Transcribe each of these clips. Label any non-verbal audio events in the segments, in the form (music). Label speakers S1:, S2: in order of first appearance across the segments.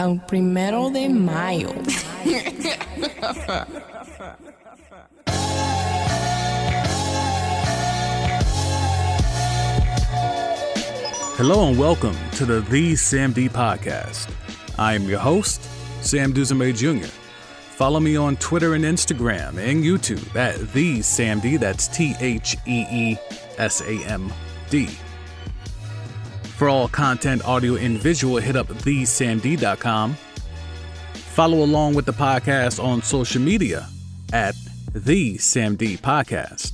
S1: al primero de mayo.
S2: Hello and welcome to the The Sam D Podcast. I am your host, Sam Duzume Jr. Follow me on Twitter and Instagram and YouTube at The Sam D. That's T H E E S A M D. For all content, audio, and visual, hit up theesamd.com. Follow along with the podcast on social media at The Podcast.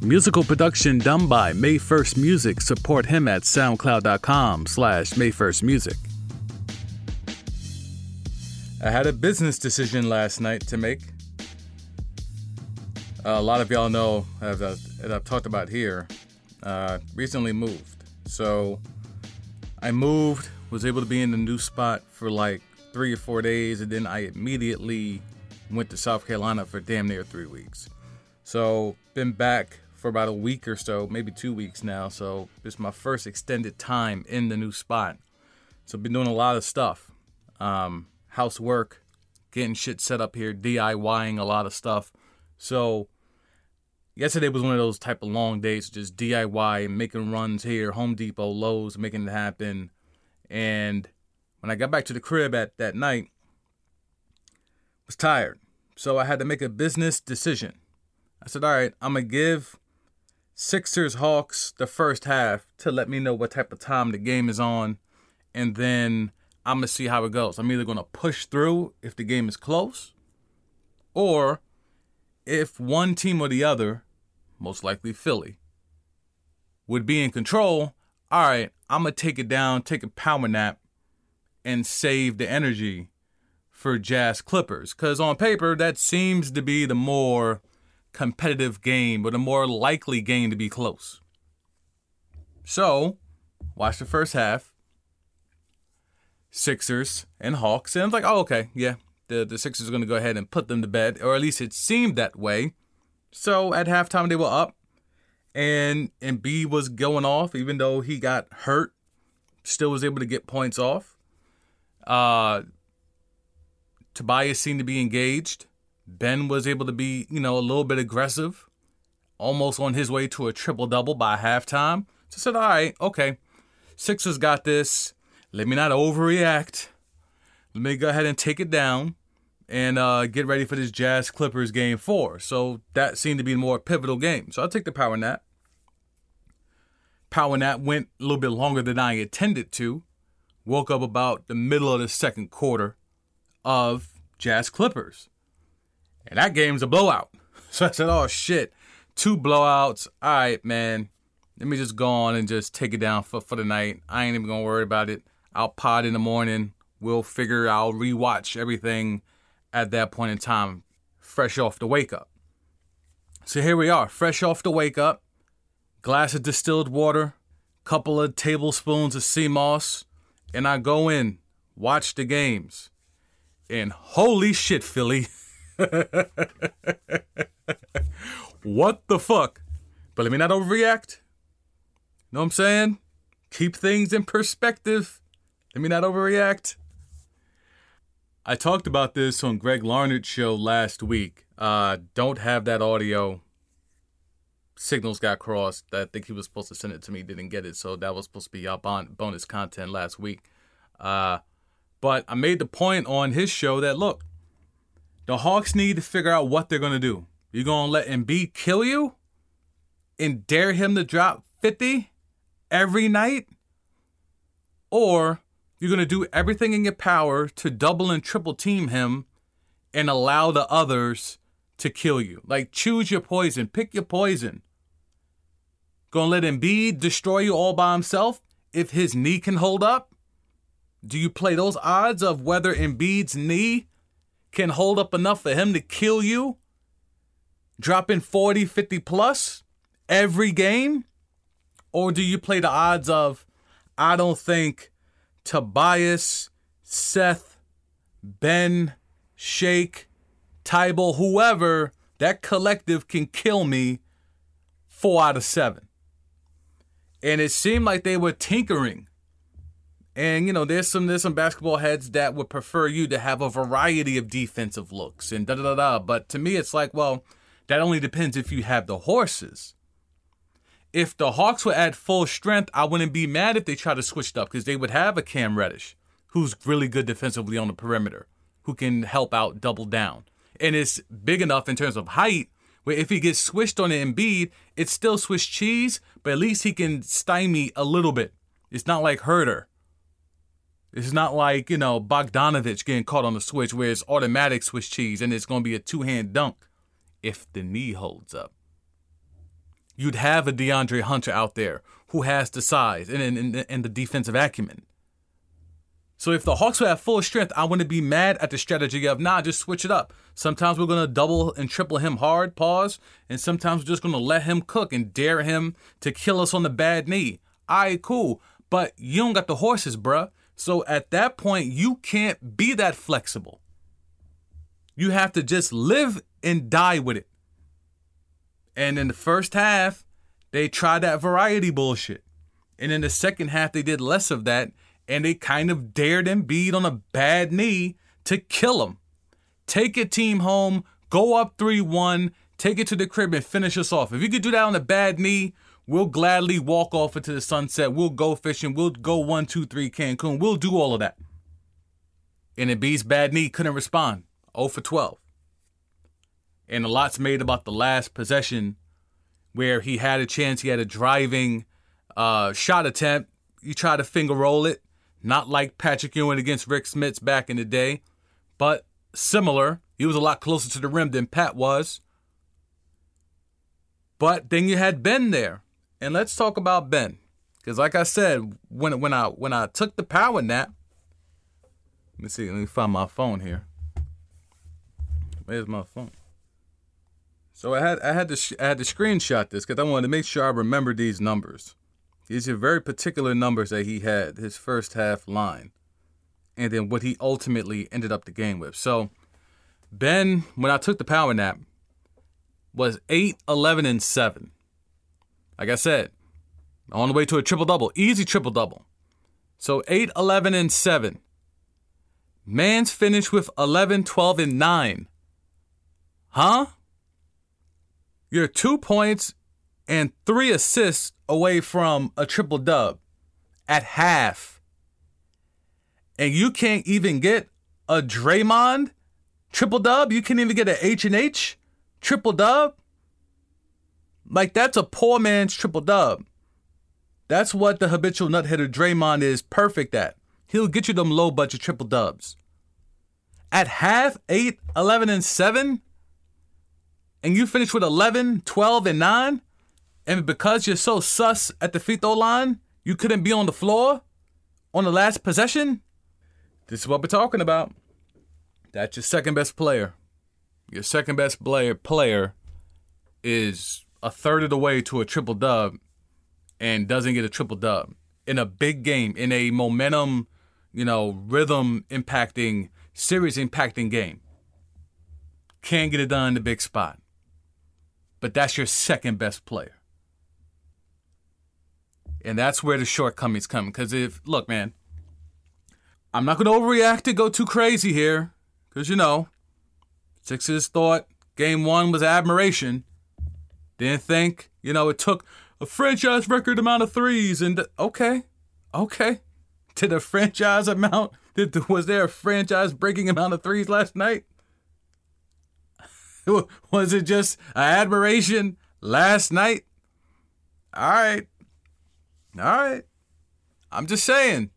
S2: Musical production done by May 1st Music. Support him at soundcloud.com slash May 1st Music. I had a business decision last night to make. a lot of y'all know, as, I, as I've talked about here, uh, recently moved. So I moved, was able to be in the new spot for like three or four days, and then I immediately went to South Carolina for damn near three weeks. So been back for about a week or so, maybe two weeks now. So it's my first extended time in the new spot. So been doing a lot of stuff. Um, housework, getting shit set up here, DIYing a lot of stuff. So yesterday was one of those type of long days, just DIY, making runs here, Home Depot, Lowe's, making it happen. And when I got back to the crib at that night, was tired. So I had to make a business decision. I said, all right, I'm gonna give Sixers Hawks the first half to let me know what type of time the game is on. And then I'm to see how it goes. I'm either to push through if the game is close, or if one team or the other, most likely Philly, would be in control, all right, I'm going to take it down, take a power nap, and save the energy for Jazz Clippers. Because on paper, that seems to be the more competitive game, but a more likely game to be close. So, watch the first half. Sixers and Hawks. And I was like, oh, okay, yeah, the, the Sixers are going to go ahead and put them to bed, or at least it seemed that way. So at halftime, they were up, and Embiid was going off, even though he got hurt, still was able to get points off. Uh, Tobias seemed to be engaged. Ben was able to be, you know, a little bit aggressive, almost on his way to a triple double by halftime. So I said, all right, okay, Sixers got this. Let me not overreact. Let me go ahead and take it down and uh, get ready for this Jazz Clippers game four. So that seemed to be more pivotal game. So I'll take the power nap. Power nap went a little bit longer than I intended to. Woke up about the middle of the second quarter of Jazz Clippers. And that game's a blowout. (laughs) So I said, oh shit, two blowouts. All right, man. Let me just go on and just take it down for, for the night. I ain't even gonna worry about it. I'll pod in the morning. We'll figure I'll rewatch everything at that point in time, fresh off the wake up. So here we are, fresh off the wake up. Glass of distilled water, couple of tablespoons of sea moss, and I go in, watch the games. And holy shit, Philly. (laughs) what the fuck? But let me not overreact. Know what I'm saying? Keep things in perspective. Let me not overreact. I talked about this on Greg Larned's show last week. Uh, don't have that audio. Signals got crossed. I think he was supposed to send it to me, didn't get it. So that was supposed to be our bonus content last week. Uh, but I made the point on his show that look, the Hawks need to figure out what they're going to do. You're going to let Embiid kill you and dare him to drop 50 every night? Or you're going to do everything in your power to double and triple team him and allow the others to kill you. Like, choose your poison, pick your poison. Gonna let Embiid destroy you all by himself if his knee can hold up? Do you play those odds of whether Embiid's knee can hold up enough for him to kill you, dropping 40, 50 plus every game? Or do you play the odds of, I don't think Tobias, Seth, Ben, Shake, Thybulle, whoever, that collective can kill me four out of seven. And it seemed like they were tinkering And you know, there's some there's some basketball heads that would prefer you to have a variety of defensive looks and da da da da. But to me, it's like, well, that only depends if you have the horses. If the Hawks were at full strength, I wouldn't be mad if they tried to switch it up because they would have a Cam Reddish, who's really good defensively on the perimeter, who can help out double down. And it's big enough in terms of height where if he gets switched on an Embiid, it's still Swiss cheese, but at least he can stymie a little bit. It's not like Huerter. It's not like, you know, Bogdanovich getting caught on the switch where it's automatic Swiss cheese and it's going to be a two hand dunk if the knee holds up. You'd have a DeAndre Hunter out there who has the size and, and, and the defensive acumen. So if the Hawks were at full strength, I wouldn't be mad at the strategy of nah, just switch it up. Sometimes we're gonna double and triple him hard, pause, and sometimes we're just gonna let him cook and dare him to kill us on the bad knee. Alright, cool. But you don't got the horses, bruh. So at that point, you can't be that flexible. You have to just live and die with it. And in the first half, they tried that variety bullshit. And in the second half, they did less of that and they kind of dared Embiid on a bad knee to kill him. Take a team home, go up 3 1, take it to the crib and finish us off. If you could do that on a bad knee, we'll gladly walk off into the sunset. We'll go fishing. We'll go 1 2 3 Cancun. We'll do all of that. And Embiid's bad knee couldn't respond. 0 for 12. And a lot's made about the last possession where he had a chance, he had a driving uh, shot attempt. You try to finger roll it. Not like Patrick Ewing against Rick Smits back in the day, but similar. He was a lot closer to the rim than Pat was. But then you had Ben there. And let's talk about Ben. Because like I said, when when I when I took the power nap, let me see, let me find my phone here. Where's my phone? So I had I had to I had to screenshot this because I wanted to make sure I remember these numbers. These are very particular numbers that he had his first half line, and then what he ultimately ended up the game with. So, Ben, when I took the power nap, was 8, 11, and 7. Like I said, on the way to a triple double, easy triple double. So 8, 11, and 7. Man's finished with 11, 12, and 9. Huh? You're two points and three assists away from a triple dub at half. And you can't even get a Draymond triple dub. You can't even get an H and H triple dub. Like that's a poor man's triple dub. That's what the habitual nut hitter Draymond is perfect at. He'll get you them low budget triple dubs. At half, 8, 11, and 7, and you finish with 11, 12, and 9, and because you're so sus at the free throw line, you couldn't be on the floor on the last possession? This is what we're talking about. That's your second best player. Your second best player player is a third of the way to a triple dub and doesn't get a triple dub in a big game, in a momentum, you know, rhythm impacting, series impacting game. Can't get it done in the big spot. But that's your second best player. And that's where the shortcomings come. Because if, look, man, I'm not going to overreact to go too crazy here. Because, you know, Sixers thought game one was admiration. Didn't think, you know, it took a franchise record amount of threes. And, okay, okay. Did a franchise amount, (laughs) did, was there a franchise breaking amount of threes last night? (laughs) was it just admiration last night? All right. All right. I'm just saying.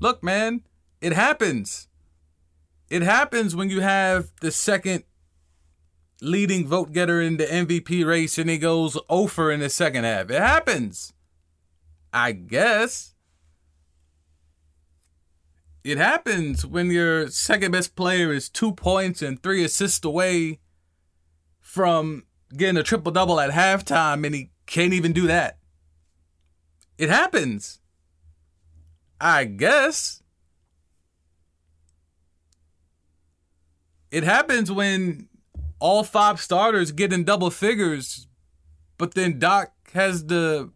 S2: Look, man, it happens. It happens when you have the second leading vote getter in the MVP race and he goes over in the second half. It happens. I guess. It happens when your second best player is two points and three assists away from getting a triple double at halftime and he can't even do that. It happens. I guess. It happens when all five starters get in double figures, but then Doc has the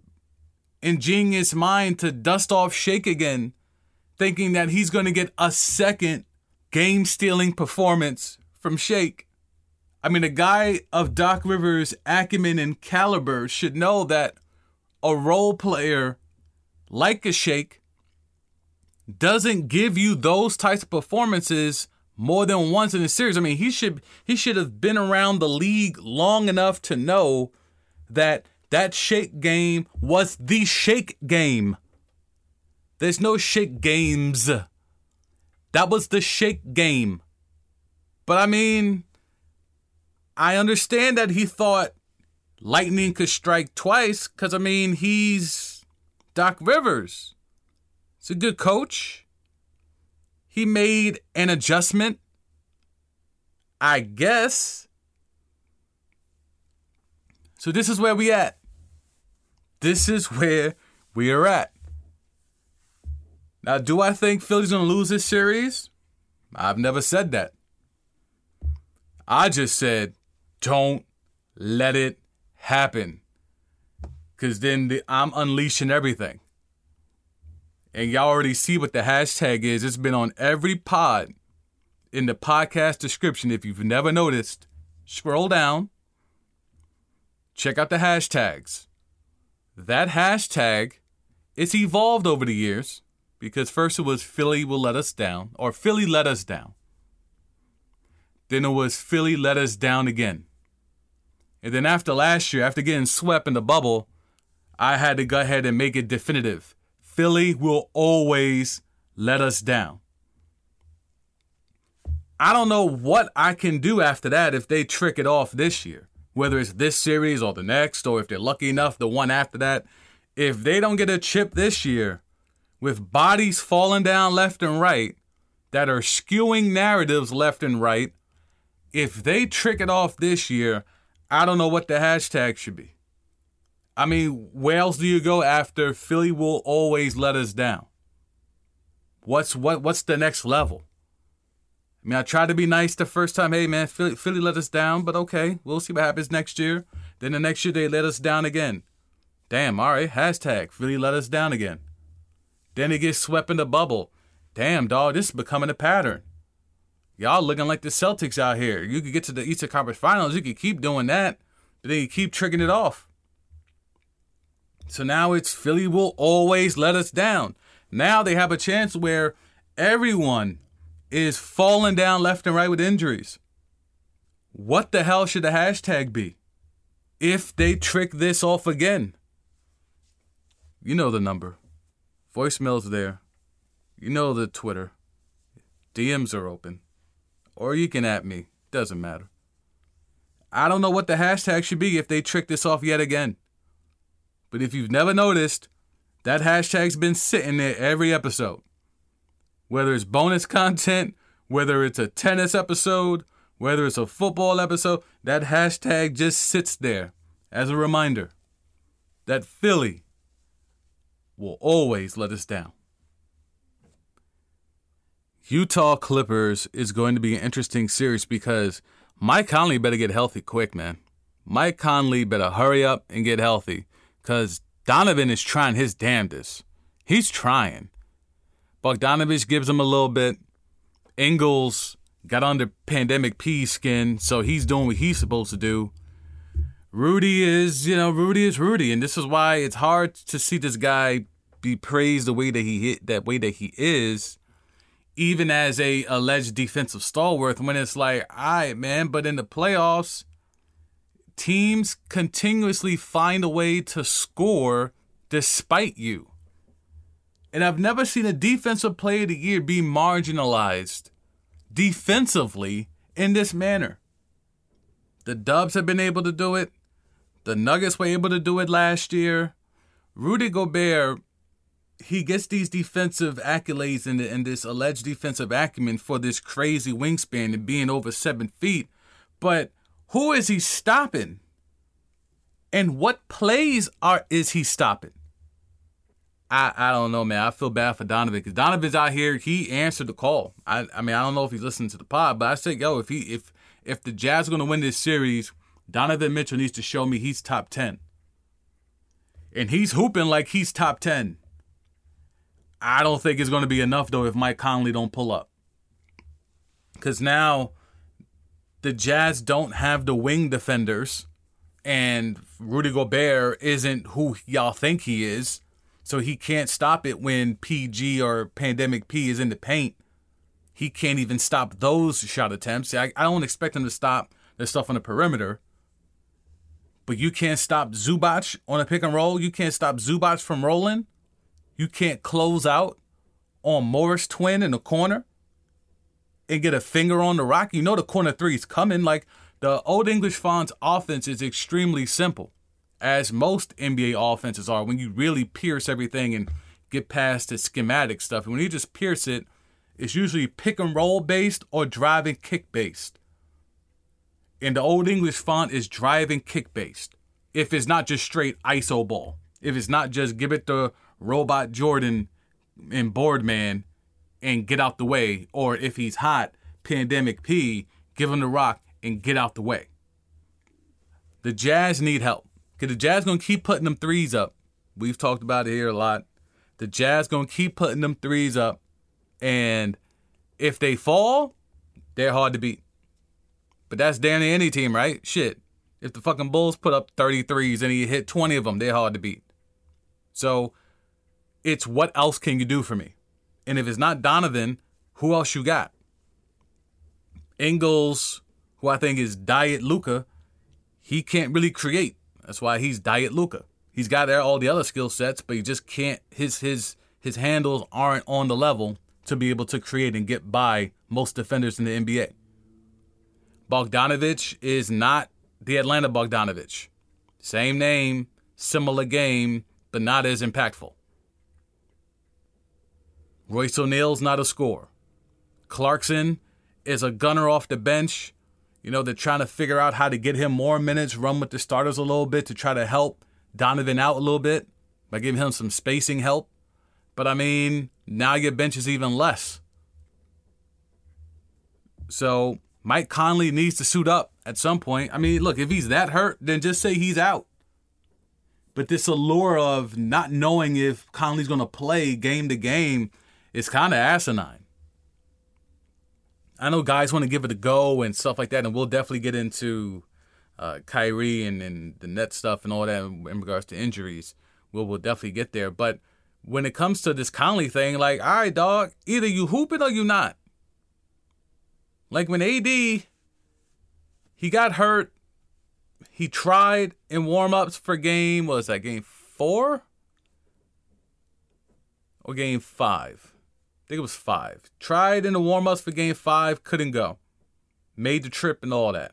S2: ingenious mind to dust off Shake again thinking that he's going to get a second game stealing performance from Shake. I mean, a guy of Doc Rivers' acumen and caliber should know that a role player like a Shake doesn't give you those types of performances more than once in a series. I mean, he should he should have been around the league long enough to know that that shake game was the shake game. There's no shake games. That was the shake game. But I mean, I understand that he thought lightning could strike twice because, I mean, he's Doc Rivers. He's a good coach. He made an adjustment, I guess. So this is where we at. This is where we are at. Now, do I think Philly's gonna lose this series? I've never said that. I just said, don't let it happen. Cause then the, I'm unleashing everything. And y'all already see what the hashtag is. It's been on every pod in the podcast description. If you've never noticed, scroll down, check out the hashtags. That hashtag, it's evolved over the years because first it was Philly will let us down, or Philly let us down. Then it was Philly let us down again. And then after last year, after getting swept in the bubble, I had to go ahead and make it definitive. Philly will always let us down. I don't know what I can do after that if they trick it off this year, whether it's this series or the next, or if they're lucky enough, the one after that. If they don't get a chip this year, with bodies falling down left and right that are skewing narratives left and right, if they trick it off this year, I don't know what the hashtag should be. I mean, where else do you go after Philly will always let us down? What's what what's the next level? I mean, I tried to be nice the first time. Hey, man, Philly, Philly let us down, but okay, we'll see what happens next year. Then the next year they let us down again. Damn, all right, hashtag Philly let us down again. Then it gets swept in the bubble. Damn, dog, this is becoming a pattern. Y'all looking like the Celtics out here. You could get to the Eastern Conference Finals. You could keep doing that, you keep tricking it off. So now it's Philly will always let us down. Now they have a chance where everyone is falling down left and right with injuries. What the hell should the hashtag be? If they trick this off again, you know the number. Voicemail's there. You know the Twitter. DMs are open. Or you can at me. Doesn't matter. I don't know what the hashtag should be if they trick this off yet again. But if you've never noticed, that hashtag's been sitting there every episode. Whether it's bonus content, whether it's a tennis episode, whether it's a football episode, that hashtag just sits there as a reminder that Philly will always let us down. Utah Clippers is going to be an interesting series because Mike Conley better get healthy quick, man. Mike Conley better hurry up and get healthy because Donovan is trying his damnedest. He's trying. Bogdanovich gives him a little bit. Ingles got under pandemic P skin, so he's doing what he's supposed to do. Rudy is, you know, Rudy is Rudy, and this is why it's hard to see this guy be praised the way that he hit, that way that he is, even as a alleged defensive stalwart. When it's like, all right, man, but in the playoffs, teams continuously find a way to score despite you. And I've never seen a defensive player of the year be marginalized defensively in this manner. The Dubs have been able to do it. The Nuggets were able to do it last year. Rudy Gobert, he gets these defensive accolades and, and this alleged defensive acumen for this crazy wingspan and being over seven feet. But who is he stopping? And what plays are is he stopping? I, I don't know, man. I feel bad for Donovan because Donovan's out here. He answered the call. I I mean I don't know if he's listening to the pod, but I said, yo, if he if if the Jazz are gonna win this series, Donovan Mitchell needs to show me he's top ten. And he's hooping like he's top ten. I don't think it's going to be enough though if Mike Conley don't pull up. Cuz now the Jazz don't have the wing defenders and Rudy Gobert isn't who y'all think he is. So he can't stop it when PG or Pandemic P is in the paint. He can't even stop those shot attempts. I, I don't expect him to stop the stuff on the perimeter. But you can't stop Zubac on a pick and roll. You can't stop Zubac from rolling. You can't close out on Morris twin in the corner and get a finger on the rock. You know the corner three is coming. Like the Old English Fonts offense is extremely simple, as most NBA offenses are. When you really pierce everything and get past the schematic stuff, when you just pierce it, it's usually pick and roll based or driving kick based. And the Old English font is driving kick based. If it's not just straight ISO ball, if it's not just give it to Robot Jordan and Boardman and get out the way, or if he's hot, Pandemic P, give him the rock and get out the way. The Jazz need help. Cause the Jazz gonna keep putting them threes up. We've talked about it here a lot. The Jazz gonna keep putting them threes up, and if they fall, they're hard to beat. But that's damn any team, right? Shit. If the fucking Bulls put up 33s and he hit 20 of them, they're hard to beat. So it's what else can you do for me? And if it's not Donovan, who else you got? Ingles, who I think is Diet Luca, he can't really create. That's why he's Diet Luca. He's got there all the other skill sets, but he just can't. His his his handles aren't on the level to be able to create and get by most defenders in the NBA. Bogdanovich is not the Atlanta Bogdanovich. Same name, similar game, but not as impactful. Royce O'Neale's not a scorer. Clarkson is a gunner off the bench. You know, they're trying to figure out how to get him more minutes, run with the starters a little bit to try to help Donovan out a little bit by giving him some spacing help. But I mean, now your bench is even less. So Mike Conley needs to suit up at some point. I mean, look, if he's that hurt, then just say he's out. But this allure of not knowing if Conley's going to play game to game is kind of asinine. I know guys want to give it a go and stuff like that, and we'll definitely get into uh, Kyrie and, and the net stuff and all that in, regards to injuries. We'll, we'll definitely get there. But when it comes to this Conley thing, like, all right, dog, either you hoop it or you not. Like when AD, he got hurt, he tried in warm-ups for game, was that game four? Or game five? Think it was five. Tried in the warm ups for game five, couldn't go. Made the trip and all that.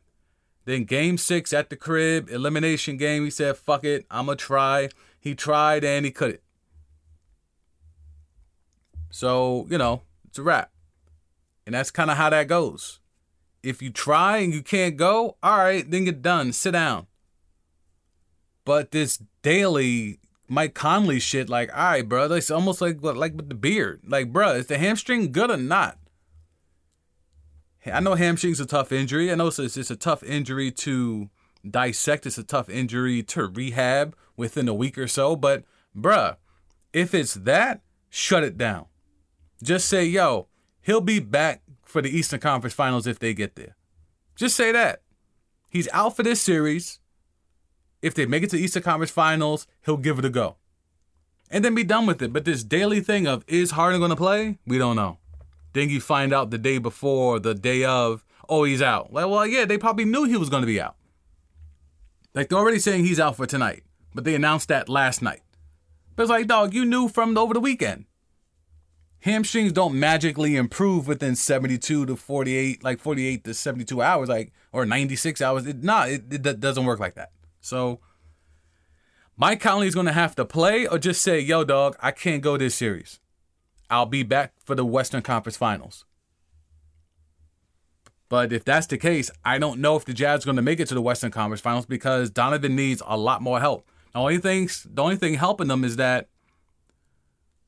S2: Then game six at the crib, elimination game, he said, fuck it, I'ma try. He tried and he couldn't. So, you know, it's a wrap. And that's kind of how that goes. If you try and you can't go, all right, then get done. Sit down. But this daily Mike Conley shit, like, all right, bro, it's almost like like with the beard. Like, bro, is the hamstring good or not? I know hamstring's a tough injury. I know it's, it's a tough injury to dissect. It's a tough injury to rehab within a week or so. But, bruh, if it's that, shut it down. Just say, yo, he'll be back for the Eastern Conference Finals if they get there. Just say that. He's out for this series if they make it to Eastern Conference Finals, he'll give it a go. And then be done with it. But this daily thing of is Harden going to play? We don't know. Then you find out the day before, the day of, oh, he's out. Like, well, yeah, they probably knew he was going to be out. Like, they're already saying he's out for tonight, but they announced that last night. But it's like, dog, you knew from over the weekend. Hamstrings don't magically improve within 72 to 48, like 48 to 72 hours, like, or 96 hours. It, nah, it, it doesn't work like that. So Mike Conley is going to have to play or just say, yo, dog, I can't go this series. I'll be back for the Western Conference Finals. But if that's the case, I don't know if the Jazz are going to make it to the Western Conference Finals because Donovan needs a lot more help. The only thing, the only thing helping them is that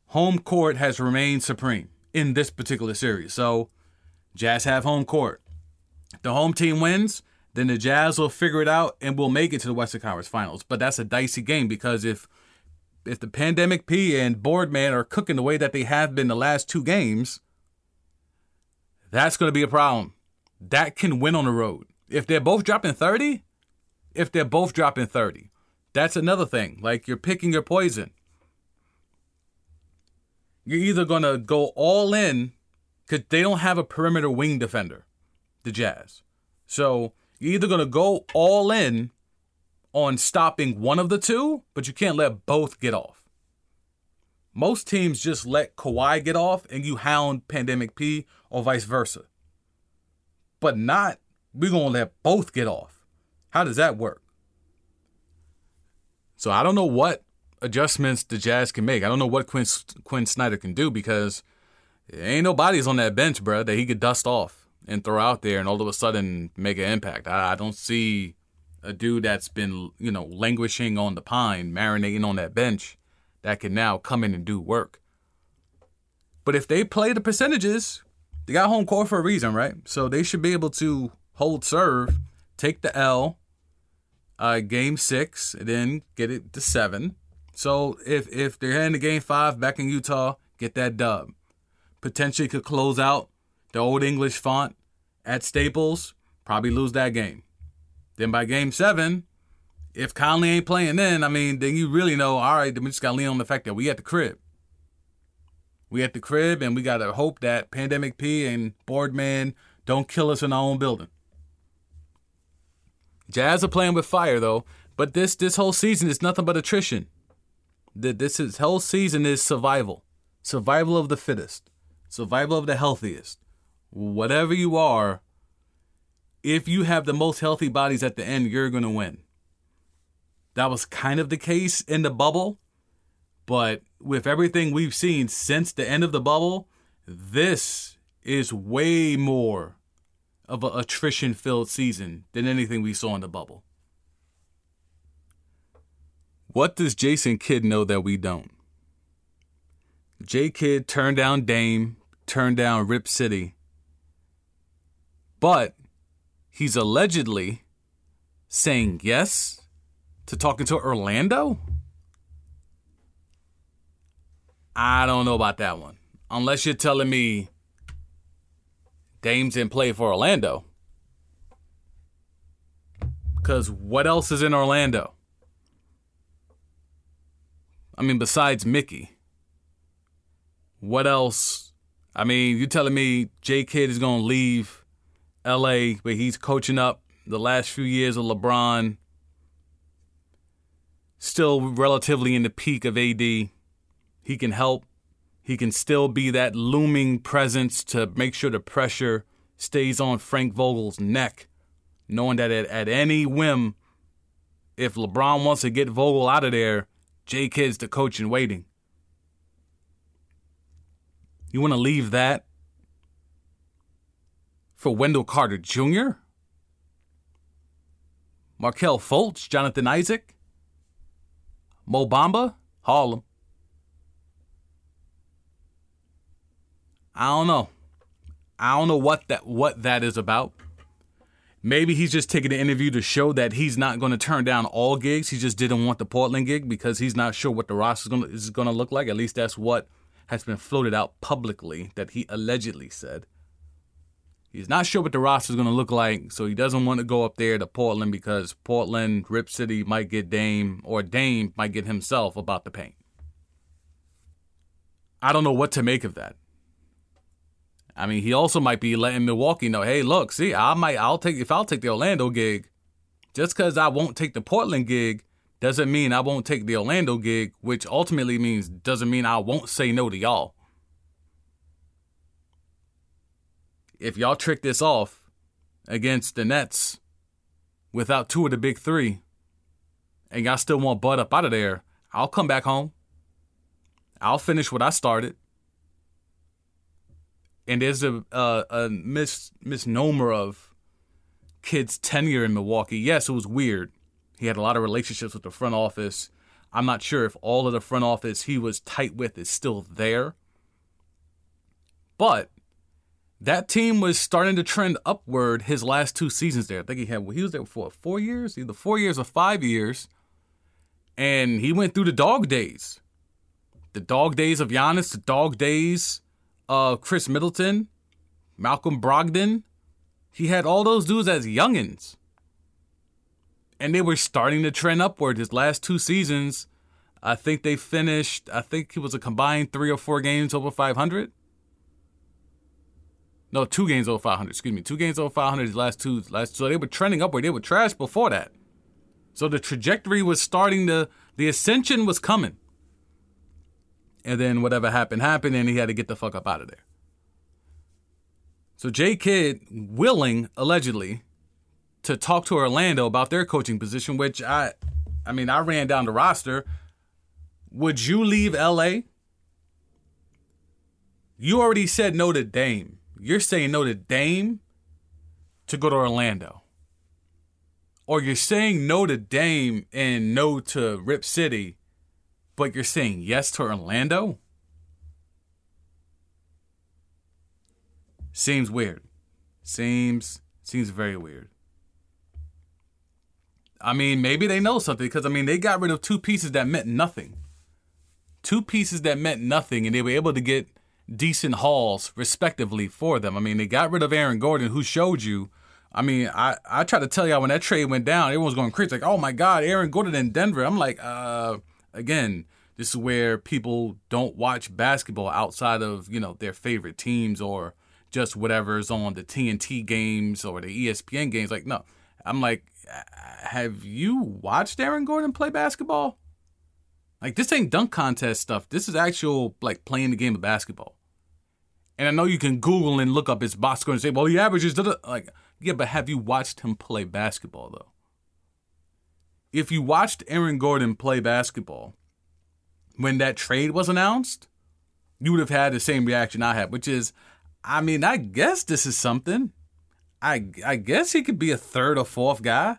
S2: home court has remained supreme in this particular series. So Jazz have home court. The home team wins, then the Jazz will figure it out and we'll make it to the Western Conference Finals. But that's a dicey game because if if the pandemic P and Boardman are cooking the way that they have been the last two games, that's going to be a problem. That can win on the road. If they're both dropping 30, if they're both dropping 30, that's another thing. Like you're picking your poison. You're either going to go all in because they don't have a perimeter wing defender, the Jazz. So you're either going to go all in on stopping one of the two, but you can't let both get off. Most teams just let Kawhi get off and you hound Pandemic P or vice versa. But not, we're going to let both get off. How does that work? So I don't know what adjustments the Jazz can make. I don't know what Quinn, Quin Snyder can do because ain't nobody's on that bench, bro, that he could dust off and throw out there and all of a sudden make an impact. I, I don't see a dude that's been, you know, languishing on the pine, marinating on that bench, that can now come in and do work. But if they play the percentages, they got home court for a reason, right? So they should be able to hold serve, take the L, uh, game six, and then get it to seven. So if if they're heading to game five back in Utah, get that dub. Potentially could close out the old English font at Staples, probably lose that game. Then by game seven, if Conley ain't playing then, I mean, then you really know, all right, then we just got to lean on the fact that we at the crib. We at the crib, and we got to hope that Pandemic P and Boardman don't kill us in our own building. Jazz are playing with fire, though, but this this whole season is nothing but attrition. This is whole season is survival, survival of the fittest, survival of the healthiest. Whatever you are, if you have the most healthy bodies at the end, you're going to win. That was kind of the case in the bubble, but with everything we've seen since the end of the bubble, this is way more of an attrition filled season than anything we saw in the bubble. What does Jason Kidd know that we don't? J Kidd turned down Dame, turned down Rip City, but he's allegedly saying yes to talking to Orlando? I don't know about that one. Unless you're telling me Dame's in play for Orlando. Because what else is in Orlando? I mean, besides Mickey, what else? I mean, you telling me J Kidd is going to leave LA, but he's coaching up the last few years of LeBron. Still relatively in the peak of AD. He can help. He can still be that looming presence to make sure the pressure stays on Frank Vogel's neck, knowing that at, at any whim, if LeBron wants to get Vogel out of there, J Kidd's the coach in waiting. You want to leave that for Wendell Carter Jr., Markelle Fultz, Jonathan Isaac, Mo Bamba, Harlem. I don't know. I don't know what that what that is about. Maybe he's just taking the interview to show that he's not going to turn down all gigs. He just didn't want the Portland gig because he's not sure what the roster is going to look like. At least that's what has been floated out publicly that he allegedly said. He's not sure what the roster is going to look like, so he doesn't want to go up there to Portland because Portland, Rip City might get Dame, or Dame might get himself about the paint. I don't know what to make of that. I mean, he also might be letting Milwaukee know, hey, look, see, I might, I'll take if I'll take the Orlando gig, just because I won't take the Portland gig doesn't mean I won't take the Orlando gig, which ultimately means doesn't mean I won't say no to y'all. If y'all trick this off against the Nets without two of the big three, and y'all still want Bud up out of there, I'll come back home. I'll finish what I started. And there's a a, a mis, misnomer of Kidd's tenure in Milwaukee. Yes, it was weird. He had a lot of relationships with the front office. I'm not sure if all of the front office he was tight with is still there. But that team was starting to trend upward his last two seasons there. I think he had he was there for four years, either four years or five years. And he went through the dog days. The dog days of Giannis, the dog days of Khris Middleton, Malcolm Brogdon. He had all those dudes as youngins. And they were starting to trend upward his last two seasons. I think they finished, I think it was a combined three or four games over 500. No, two games over 500. Excuse me, two games over 500. His last two, last so they were trending upward. They were trash before that. So the trajectory was starting to, the ascension was coming. And then whatever happened happened, and he had to get the fuck up out of there. So J Kidd willing allegedly to talk to Orlando about their coaching position, which I, I mean, I ran down the roster. Would you leave LA? You already said no to Dame. You're saying no to Dame to go to Orlando. Or you're saying no to Dame and no to Rip City, but you're saying yes to Orlando? Seems weird. Seems seems very weird. I mean, maybe they know something because I mean they got rid of two pieces that meant nothing. Two pieces that meant nothing, and they were able to get decent hauls respectively for them. I mean, they got rid of Aaron Gordon, who showed you. I mean, I, I tried to tell y'all when that trade went down, everyone was going crazy, like, oh my God, Aaron Gordon in Denver. I'm like, uh, again, this is where people don't watch basketball outside of, you know, their favorite teams or just whatever's on the TNT games or the ESPN games. Like, no. I'm like, have you watched Aaron Gordon play basketball? Like, this ain't dunk contest stuff. This is actual, like, playing the game of basketball. And I know you can Google and look up his box score and say, well, he averages, like, yeah, but have you watched him play basketball, though? If you watched Aaron Gordon play basketball when that trade was announced, you would have had the same reaction I had, which is, I mean, I guess this is something. I I guess he could be a third or fourth guy.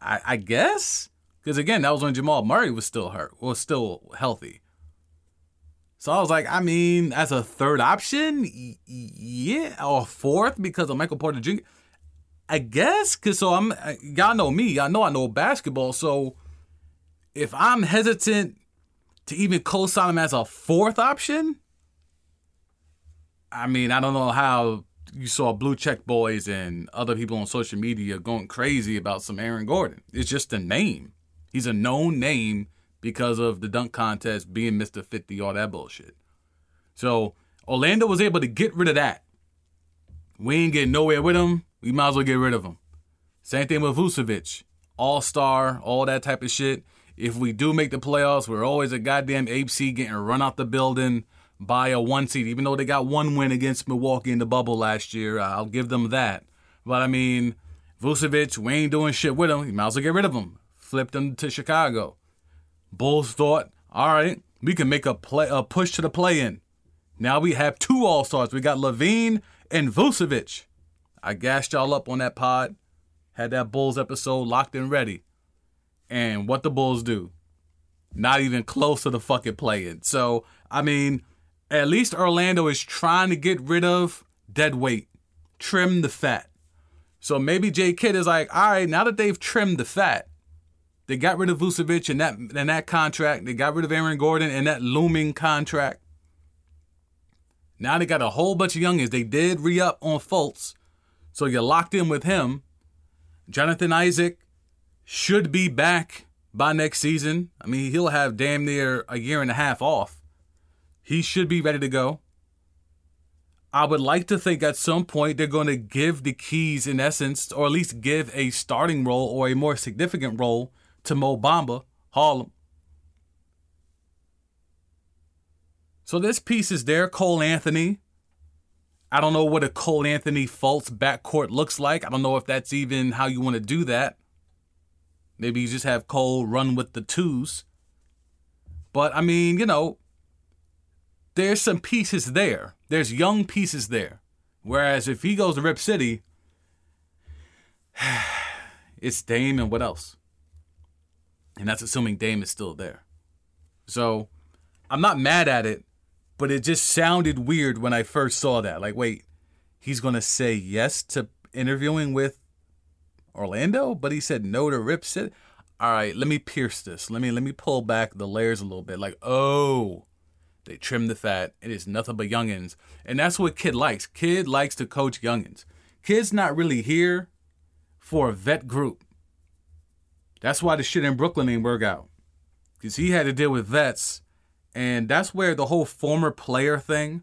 S2: I, I guess because again, that was when Jamal Murray was still hurt, was still healthy. So I was like, I mean, as a third option, yeah, or fourth because of Michael Porter Jr. I guess because so I'm y'all know me, I know I know basketball. So if I'm hesitant to even co-sign him as a fourth option, I mean, I don't know how you saw Blue Check Boys and other people on social media going crazy about some Aaron Gordon. It's just a name. He's a known name because of the dunk contest being Mr. 50, all that bullshit. So Orlando was able to get rid of that. We ain't getting nowhere with him. We might as well get rid of him. Same thing with Vucevic. All star, all that type of shit. If we do make the playoffs, we're always a goddamn seed getting run out the building by a one seed, even though they got one win against Milwaukee in the bubble last year. I'll give them that. But I mean, Vucevic, we ain't doing shit with him. You might as well get rid of him flipped him to Chicago. Bulls thought, all right, we can make a play a push to the play in. Now we have two All Stars. We got LaVine and Vucevic. I gassed y'all up on that pod, had that Bulls episode locked and ready. And what the Bulls do? Not even close to the fucking play in. So, I mean, at least Orlando is trying to get rid of dead weight, trim the fat. So maybe J Kidd is like, all right, now that they've trimmed the fat, they got rid of Vucevic and that and that contract. They got rid of Aaron Gordon and that looming contract. Now they got a whole bunch of youngins. They did re up on Fultz, so you're locked in with him. Jonathan Isaac should be back by next season. I mean, he'll have damn near a year and a half off. He should be ready to go. I would like to think at some point they're going to give the keys, in essence, or at least give a starting role or a more significant role to Mo Bamba, Harlem. So this piece is there, Cole Anthony. I don't know what a Cole Anthony Fultz backcourt looks like. I don't know if that's even how you want to do that. Maybe you just have Cole run with the twos. But I mean, you know, there's some pieces there. There's young pieces there. Whereas if he goes to Rip City, (sighs) it's Dame and what else? And that's assuming Dame is still there. So I'm not mad at it, but it just sounded weird when I first saw that. Like, wait, he's going to say yes to interviewing with Orlando, but he said no to Rip City. all right, let me pierce this. Let me let me pull back the layers a little bit. Like, oh, they trim the fat. It is nothing but youngins. And that's what Kidd likes. Kidd likes to coach youngins. Kidd's not really here for a vet group. That's why the shit in Brooklyn ain't work out. Because he had to deal with vets. And that's where the whole former player thing,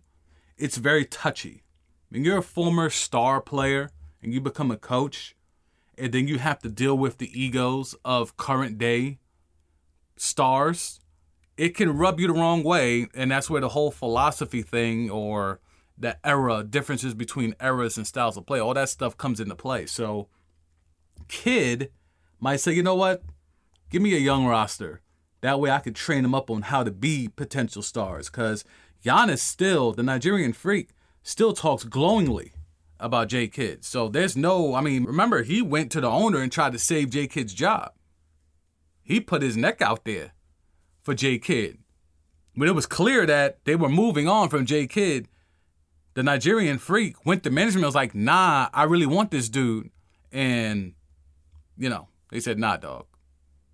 S2: it's very touchy. When you're a former star player and you become a coach, and then you have to deal with the egos of current day stars, it can rub you the wrong way. And that's where the whole philosophy thing or the era, differences between eras and styles of play, all that stuff comes into play. So, Kidd might say, you know what? Give me a young roster. That way I could train them up on how to be potential stars. Because Giannis still, the Nigerian freak, still talks glowingly about J Kidd. So there's no, I mean, remember, he went to the owner and tried to save J Kidd's job. He put his neck out there for J Kidd. When it was clear that they were moving on from J Kidd, the Nigerian freak went to management and was like, nah, I really want this dude. And, you know, they said, nah, dog.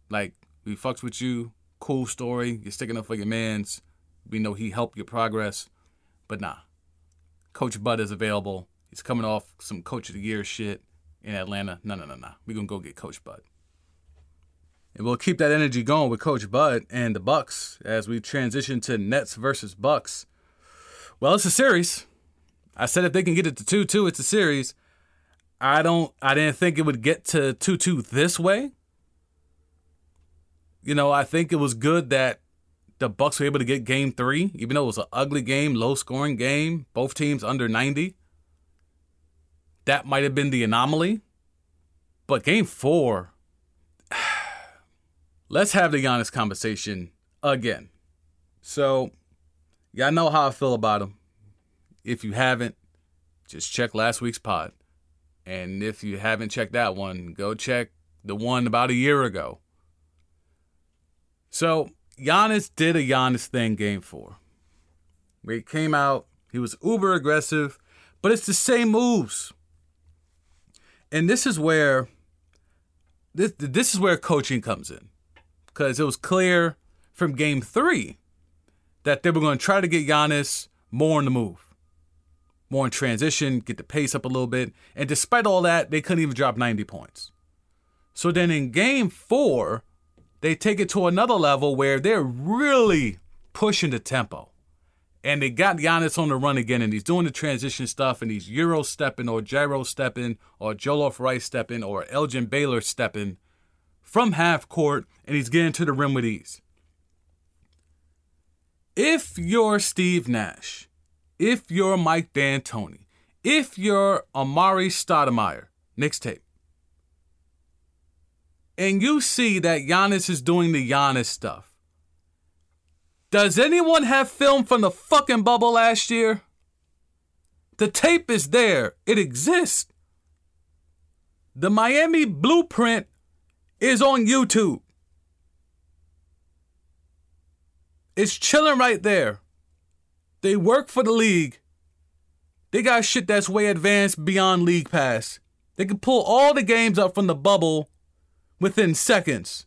S2: Like, we fucks with you. Cool story. You're sticking up for your mans. We know he helped your progress. But nah. Coach Bud is available. He's coming off some Coach of the Year shit in Atlanta. No, no, no, no. We're to go get Coach Bud. And we'll keep that energy going with Coach Bud and the Bucks as we transition to Nets versus Bucks. Well, it's a series. I said if they can get it to 2-2, it's a series. I don't I didn't think it would get to 2-2 this way. You know, I think it was good that the Bucks were able to get game 3, even though it was an ugly game, low scoring game, both teams under 90 that might have been the anomaly. But game four, (sighs) let's have the Giannis conversation again. So, y'all know how I feel about him. If you haven't, just check last week's pod. And if you haven't checked that one, go check the one about a year ago. So, Giannis did a Giannis thing game four. Where he came out, he was uber aggressive, but it's the same moves and this is where this this is where coaching comes in, because it was clear from Game Three that they were going to try to get Giannis more on the move, more in transition, get the pace up a little bit, and despite all that, they couldn't even drop 90 points. So then in Game Four, they take it to another level where they're really pushing the tempo and they got Giannis on the run again, and he's doing the transition stuff, and he's Euro stepping, or gyro stepping, or Jollof rice stepping, or Elgin Baylor stepping from half court, and he's getting to the rim with ease. If you're Steve Nash, if you're Mike D'Antoni, if you're Amar'e Stoudemire, next tape, and you see that Giannis is doing the Giannis stuff, does anyone have film from the fucking bubble last year? The tape is there, it exists. The Miami blueprint is on YouTube. It's chilling right there. They work for the league. They got shit that's way advanced beyond League Pass. They can pull all the games up from the bubble within seconds.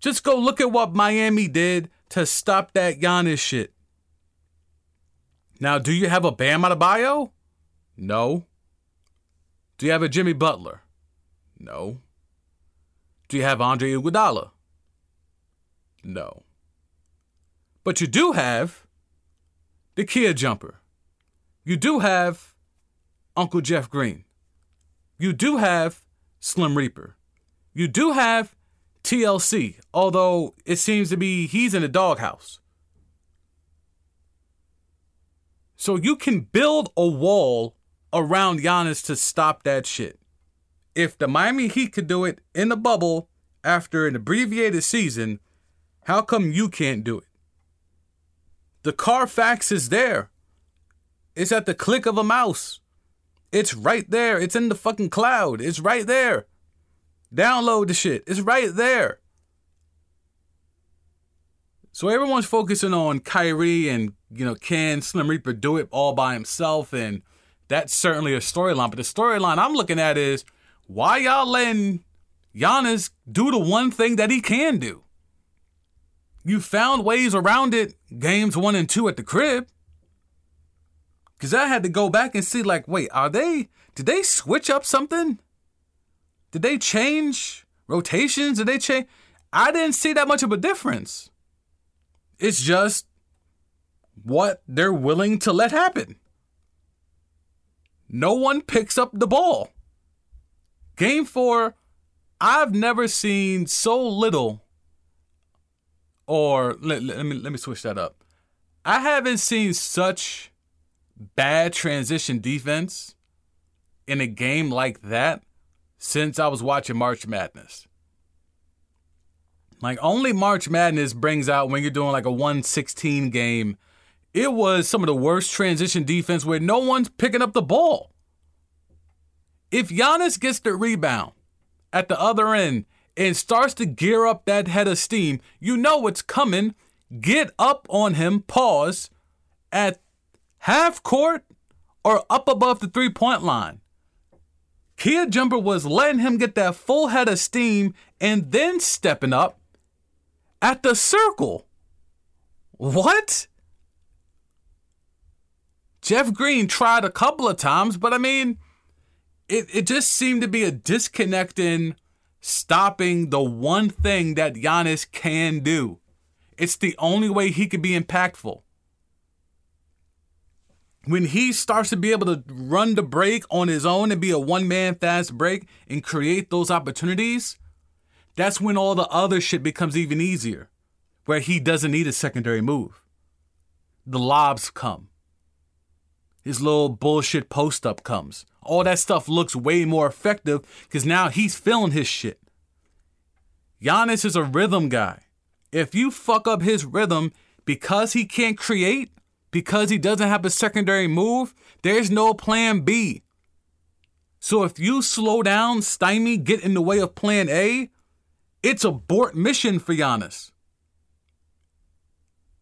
S2: Just go look at what Miami did to stop that Giannis shit. Now, do you have a Bam Adebayo? No. Do you have a Jimmy Butler? No. Do you have Andre Iguodala? No. But you do have the Kia jumper. You do have Uncle Jeff Green. You do have Slim Reaper. You do have TLC, although it seems to be he's in the doghouse. So you can build a wall around Giannis to stop that shit. If the Miami Heat could do it in the bubble after an abbreviated season, how come you can't do it? The Carfax is there. It's at the click of a mouse. It's right there. It's in the fucking cloud. It's right there. Download the shit. It's right there. So everyone's focusing on Kyrie and, you know, can Slim Reaper do it all by himself? And that's certainly a storyline. But the storyline I'm looking at is why y'all letting Giannis do the one thing that he can do. You found ways around it games one and two at the crib. Cause I had to go back and see, like, wait, are they did they switch up something? Did they change rotations? Did they change? I didn't see that much of a difference. It's just what they're willing to let happen. No one picks up the ball. Game four, I've never seen so little, or let, let, me let me switch that up. I haven't seen such bad transition defense in a game like that since I was watching March Madness. Like only March Madness brings out when you're doing like a 116 game. It was some of the worst transition defense where no one's picking up the ball. If Giannis gets the rebound at the other end and starts to gear up that head of steam, you know what's coming. Get up on him, pause at half court or up above the three point line. Kia Jumper was letting him get that full head of steam and then stepping up at the circle. What? Jeff Green tried a couple of times, but I mean, it, it just seemed to be a disconnect in stopping the one thing that Giannis can do. It's the only way he could be impactful when he starts to be able to run the break on his own and be a one man fast break and create those opportunities, that's when all the other shit becomes even easier, where he doesn't need a secondary move. The lobs come. His little bullshit post up comes. All that stuff looks way more effective because now he's feeling his shit. Giannis is a rhythm guy. If you fuck up his rhythm because he can't create, because he doesn't have a secondary move, there's no plan B. So if you slow down, stymie, get in the way of plan A, it's a abort mission for Giannis.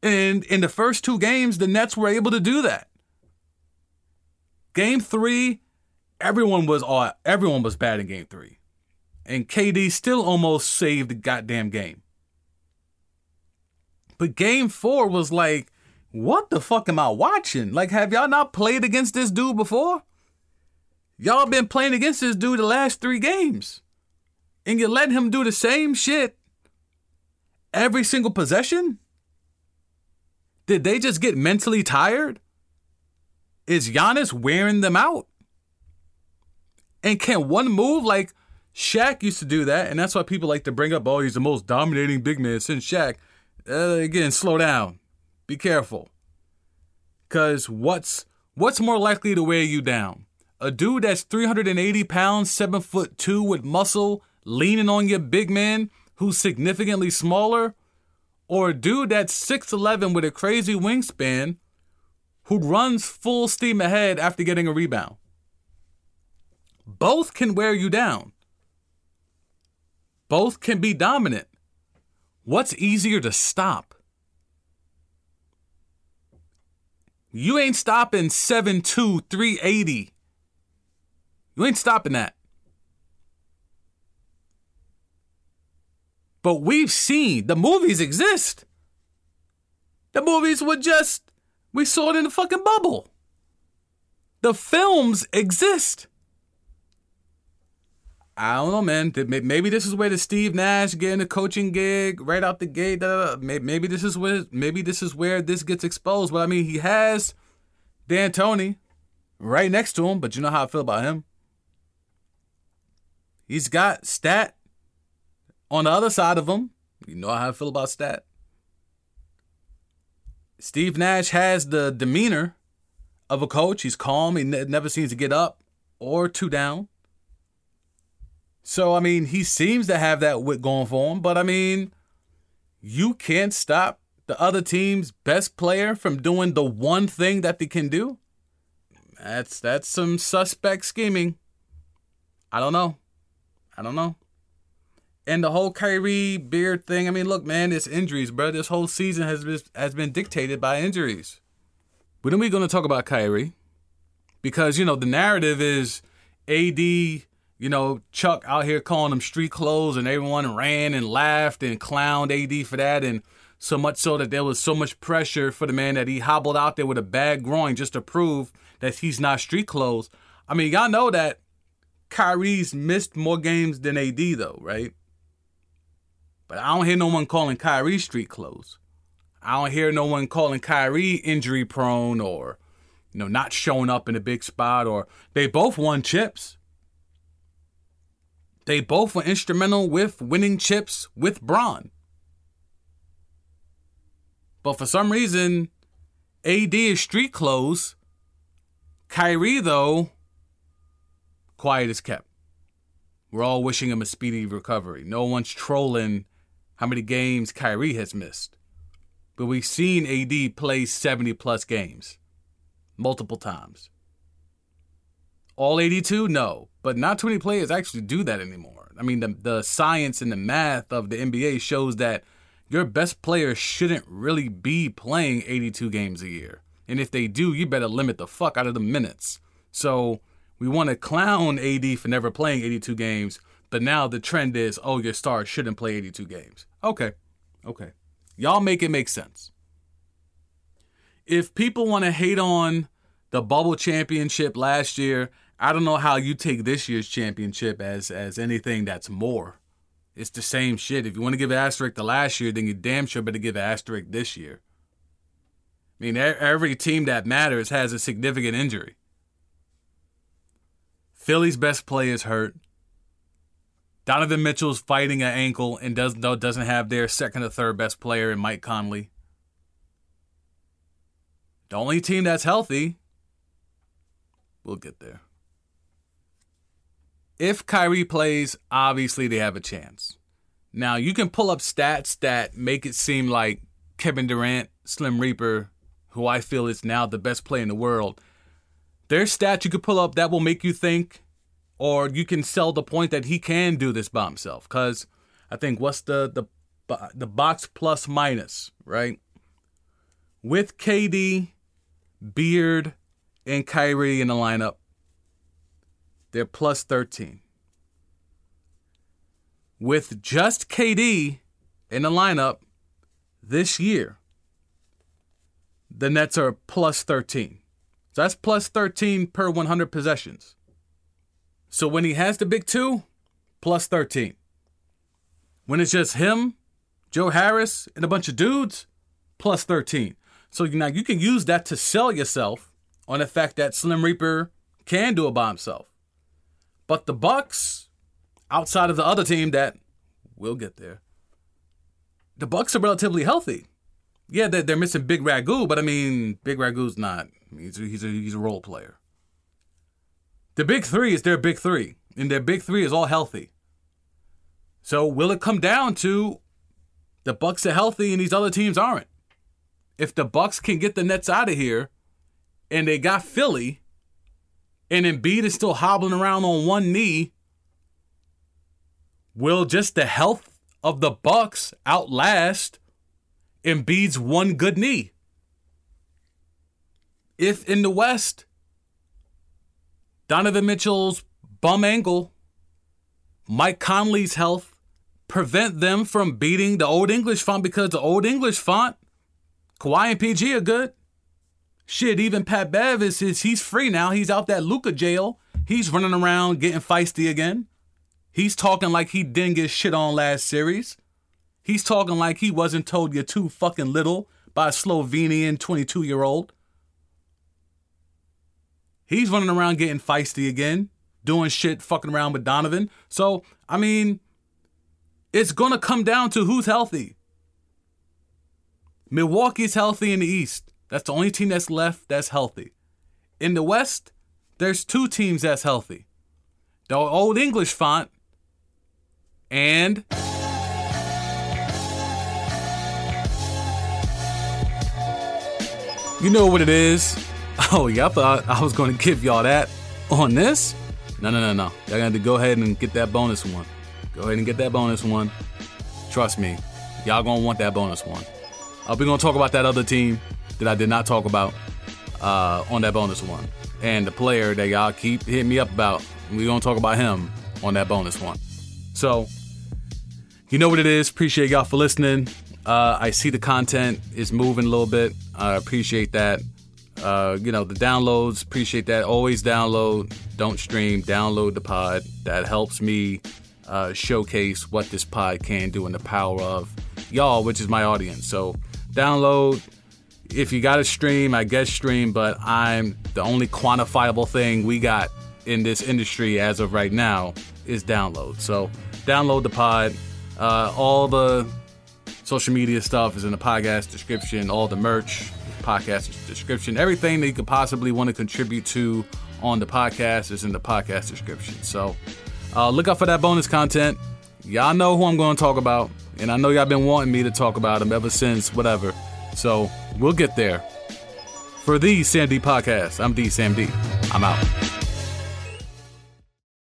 S2: And in the first two games, the Nets were able to do that. Game three, everyone was all, everyone was bad in game three. And KD still almost saved the goddamn game. But game four was like what the fuck am I watching? Like, have y'all not played against this dude before? Y'all been playing against this dude the last three games. And you letting him do the same shit every single possession? Did they just get mentally tired? Is Giannis wearing them out? And can one move like Shaq used to do that? And that's why people like to bring up, oh, he's the most dominating big man since Shaq. Uh, again, slow down. Be careful. Cause what's what's more likely to wear you down? A dude that's 380 pounds, seven foot two with muscle, leaning on your big man who's significantly smaller, or a dude that's 6'11 with a crazy wingspan who runs full steam ahead after getting a rebound. Both can wear you down. Both can be dominant. What's easier to stop? You ain't stopping 7'2, 380. You ain't stopping that. But we've seen the movies exist. The movies were just, we saw it in the fucking bubble. The films exist. I don't know, man. Maybe this is where the Steve Nash getting a coaching gig right out the gate. Maybe this is where maybe this is where this gets exposed. But I mean, he has D'Antoni right next to him. But you know how I feel about him. He's got Stat on the other side of him. You know how I feel about Stat. Steve Nash has the demeanor of a coach. He's calm. He never seems to get up or two down. So, I mean, he seems to have that wit going for him, but I mean, you can't stop the other team's best player from doing the one thing that they can do. That's that's some suspect scheming. I don't know. I don't know. And the whole Kyrie beard thing. I mean, look, man, it's injuries, bro. This whole season has been, has been dictated by injuries. But then we're going to talk about Kyrie because you know the narrative is AD You know, Chuck out here calling them street clothes, and everyone ran and laughed and clowned AD for that, and so much so that there was so much pressure for the man that he hobbled out there with a bad groin just to prove that he's not street clothes. I mean, y'all know that Kyrie's missed more games than AD, though, right? But I don't hear no one calling Kyrie street clothes. I don't hear no one calling Kyrie injury prone or, you know, not showing up in a big spot or they both won chips. They both were instrumental with winning chips with Bron. But for some reason, AD is street clothes. Kyrie, though, quiet as kept. We're all wishing him a speedy recovery. No one's trolling how many games Kyrie has missed. But we've seen AD play 70 plus games multiple times. All 82? No. But not too many players actually do that anymore. I mean, the, the science and the math of the NBA shows that your best players shouldn't really be playing 82 games a year. And if they do, you better limit the fuck out of the minutes. So we want to clown AD for never playing 82 games, but now the trend is, oh, your star shouldn't play 82 games. Okay, okay. Y'all make it make sense. If people want to hate on the bubble championship last year, I don't know how you take this year's championship as as anything that's more. It's the same shit. If you want to give an asterisk to last year, then you damn sure better give an asterisk this year. I mean, every team that matters has a significant injury. Philly's best player is hurt. Donovan Mitchell's fighting an ankle and doesn't doesn't have their second or third best player in Mike Conley. The only team that's healthy, we'll get there. If Kyrie plays, obviously they have a chance. Now, you can pull up stats that make it seem like Kevin Durant, Slim Reaper, who I feel is now the best player in the world, there's stats you could pull up that will make you think, or you can sell the point that he can do this by himself. Because I think what's the the the box plus minus right with KD, Beard, and Kyrie in the lineup. They're plus 13. With just KD in the lineup this year, the Nets are plus 13. So that's plus 13 per 100 possessions. So when he has the big two, plus 13. When it's just him, Joe Harris, and a bunch of dudes, plus 13. So now you can use that to sell yourself on the fact that Slim Reaper can do it by himself. But the Bucks, outside of the other team that will get there, the Bucks are relatively healthy. Yeah, they're, they're missing Big Ragu, but I mean, Big Ragu's not He's a, he's a, he's a role player. The big three is their big three, and their big three is all healthy. So will it come down to the Bucks are healthy and these other teams aren't? If the Bucks can get the Nets out of here, and they got Philly, and Embiid is still hobbling around on one knee, will just the health of the Bucks outlast Embiid's one good knee? if in the West, Donovan Mitchell's bum ankle, Mike Conley's health prevent them from beating the Old English font because the Old English font, Kawhi and PG are good. Shit, even Pat Bev is, is he's free now. He's out that Luka jail. He's running around getting feisty again. He's talking like he didn't get shit on last series. He's talking like he wasn't told you're too fucking little by a Slovenian 22 year old. He's running around getting feisty again, doing shit, fucking around with Donovan. So, I mean, it's going to come down to who's healthy. Milwaukee's healthy in the East. That's the only team that's left that's healthy. In the West, there's two teams that's healthy. The Old English font and You know what it is? (laughs) Oh, y'all thought I was going to give y'all that on this? No, no, no, no. Y'all got to go ahead and get that bonus one. Go ahead and get that bonus one. Trust me, y'all gonna want that bonus one. Uh, we're gonna talk about that other team that I did not talk about uh, on that bonus one, and the player that y'all keep hitting me up about. We're gonna talk about him on that bonus one. So, you know what it is. Appreciate y'all for listening. Uh, I see the content is moving a little bit. I appreciate that. Uh, you know, the downloads, appreciate that. Always download, don't stream, download the pod. That helps me uh, showcase what this pod can do and the power of y'all, which is my audience. So, download. If you got to stream, I guess stream, but I'm the only quantifiable thing we got in this industry as of right now is download. So, download the pod. Uh, all the social media stuff is in the podcast description. All the merch, podcast description. Everything that you could possibly want to contribute to on the podcast is in the podcast description. So uh, look out for that bonus content. Y'all know who I'm going to talk about, and I know y'all been wanting me to talk about him ever since whatever. So we'll get there. For the Sam D podcast, I'm Thee Sam D. I'm out.